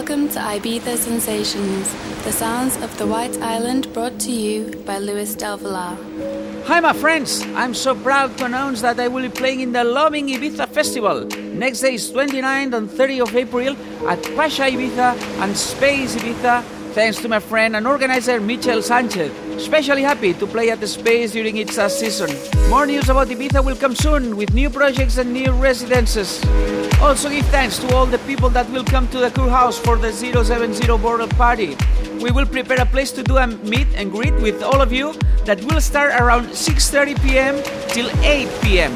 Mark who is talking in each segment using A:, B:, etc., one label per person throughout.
A: Welcome to Ibiza Sensations, the sounds of the White Island brought to you by Luis Del Villar.
B: Hi, my friends! I'm so proud to announce that I will be playing in the Loving Ibiza Festival. Next day is 29th and 30th of April at Pacha Ibiza and Space Ibiza, thanks to my friend and organizer Michel Sanchez. Especially happy to play at the Space during its season. More news about Ibiza will come soon with new projects and new residences. Also give thanks to all the people that will come to the Kurhaus for the 070 Border Party. We will prepare a place to do a meet and greet with all of you that will start around 6.30 p.m. till 8 p.m.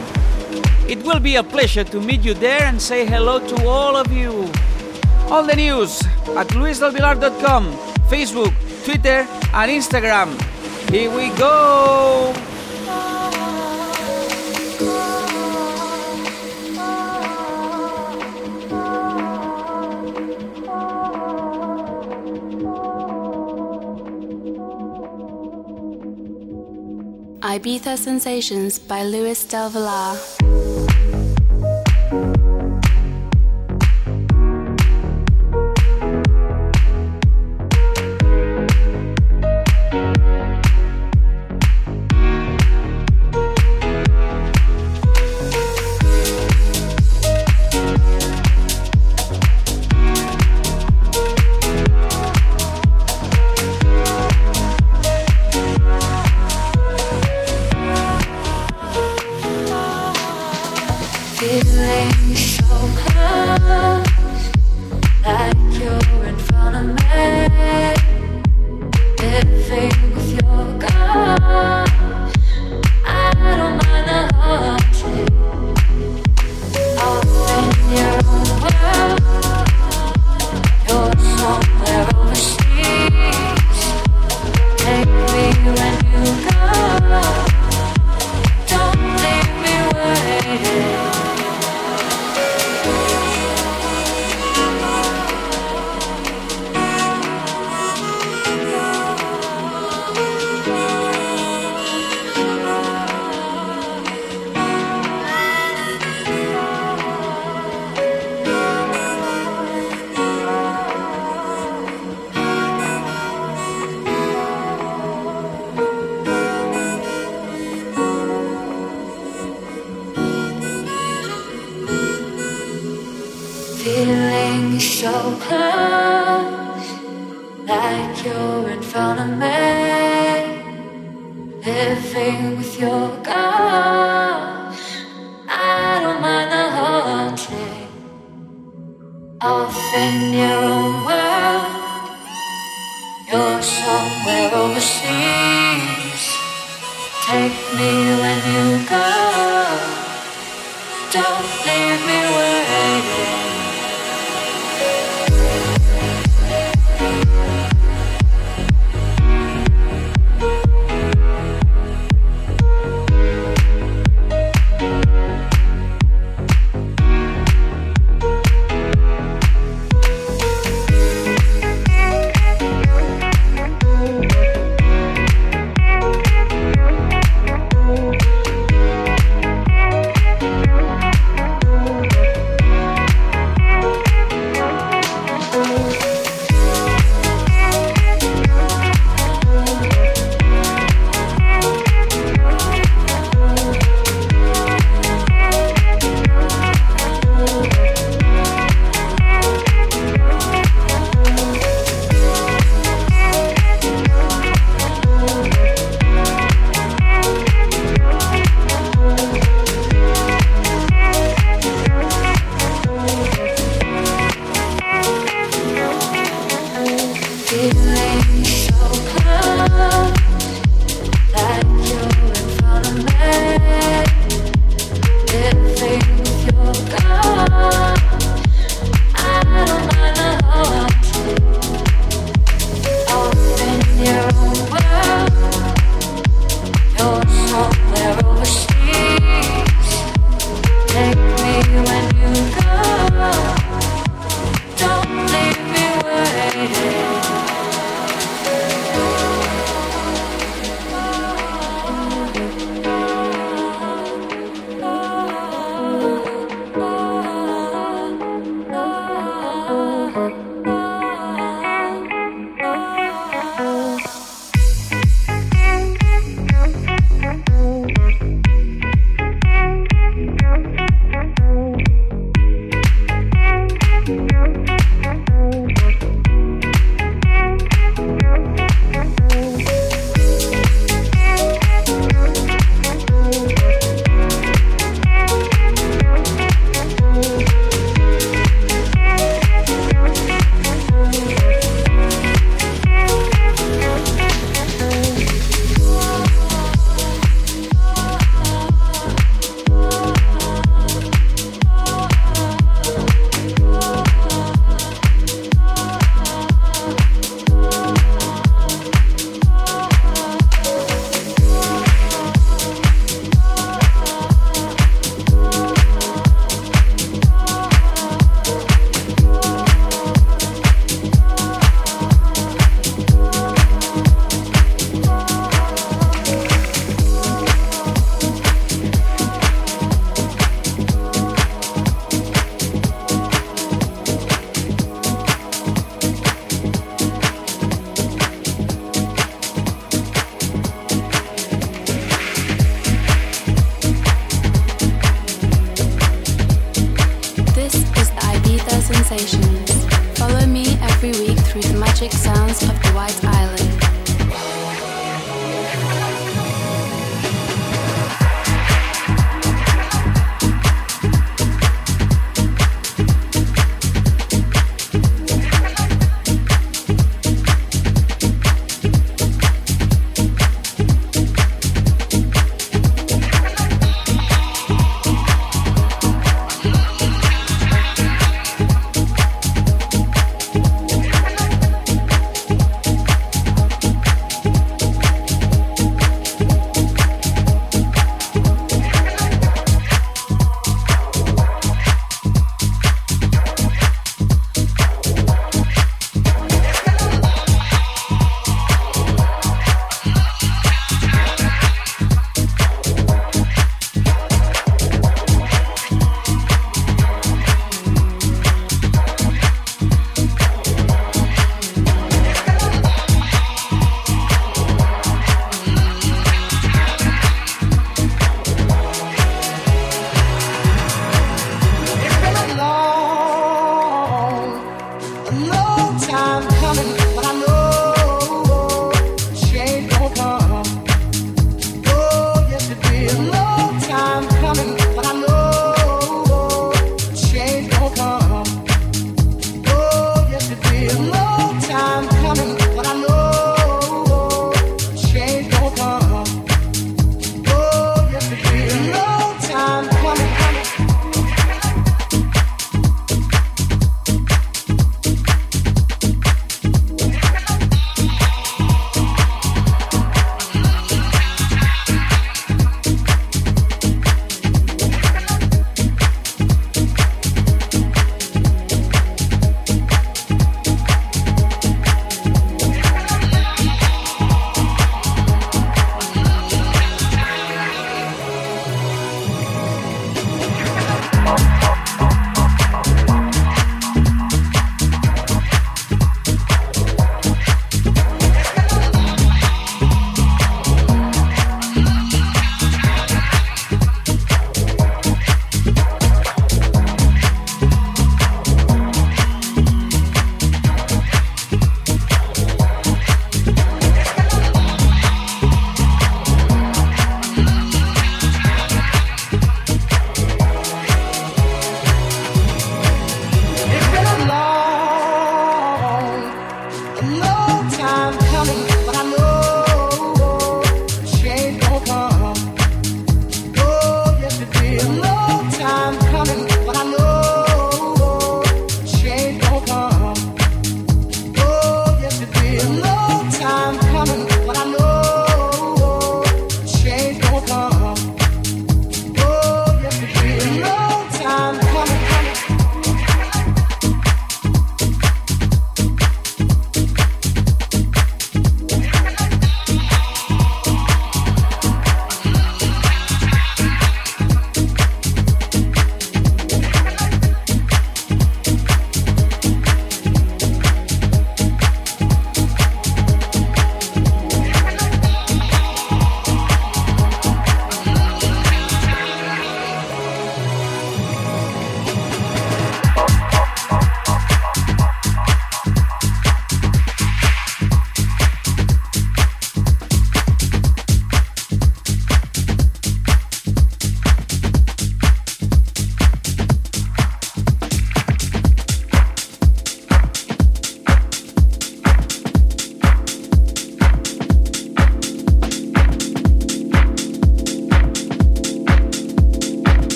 B: It will be a pleasure to meet you there and say hello to all of you. All the news at luisdelvillar.com, Facebook, Twitter, and Instagram. Here we go!
A: Ibiza Sensations by Luis Del Villar.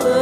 C: Pushing,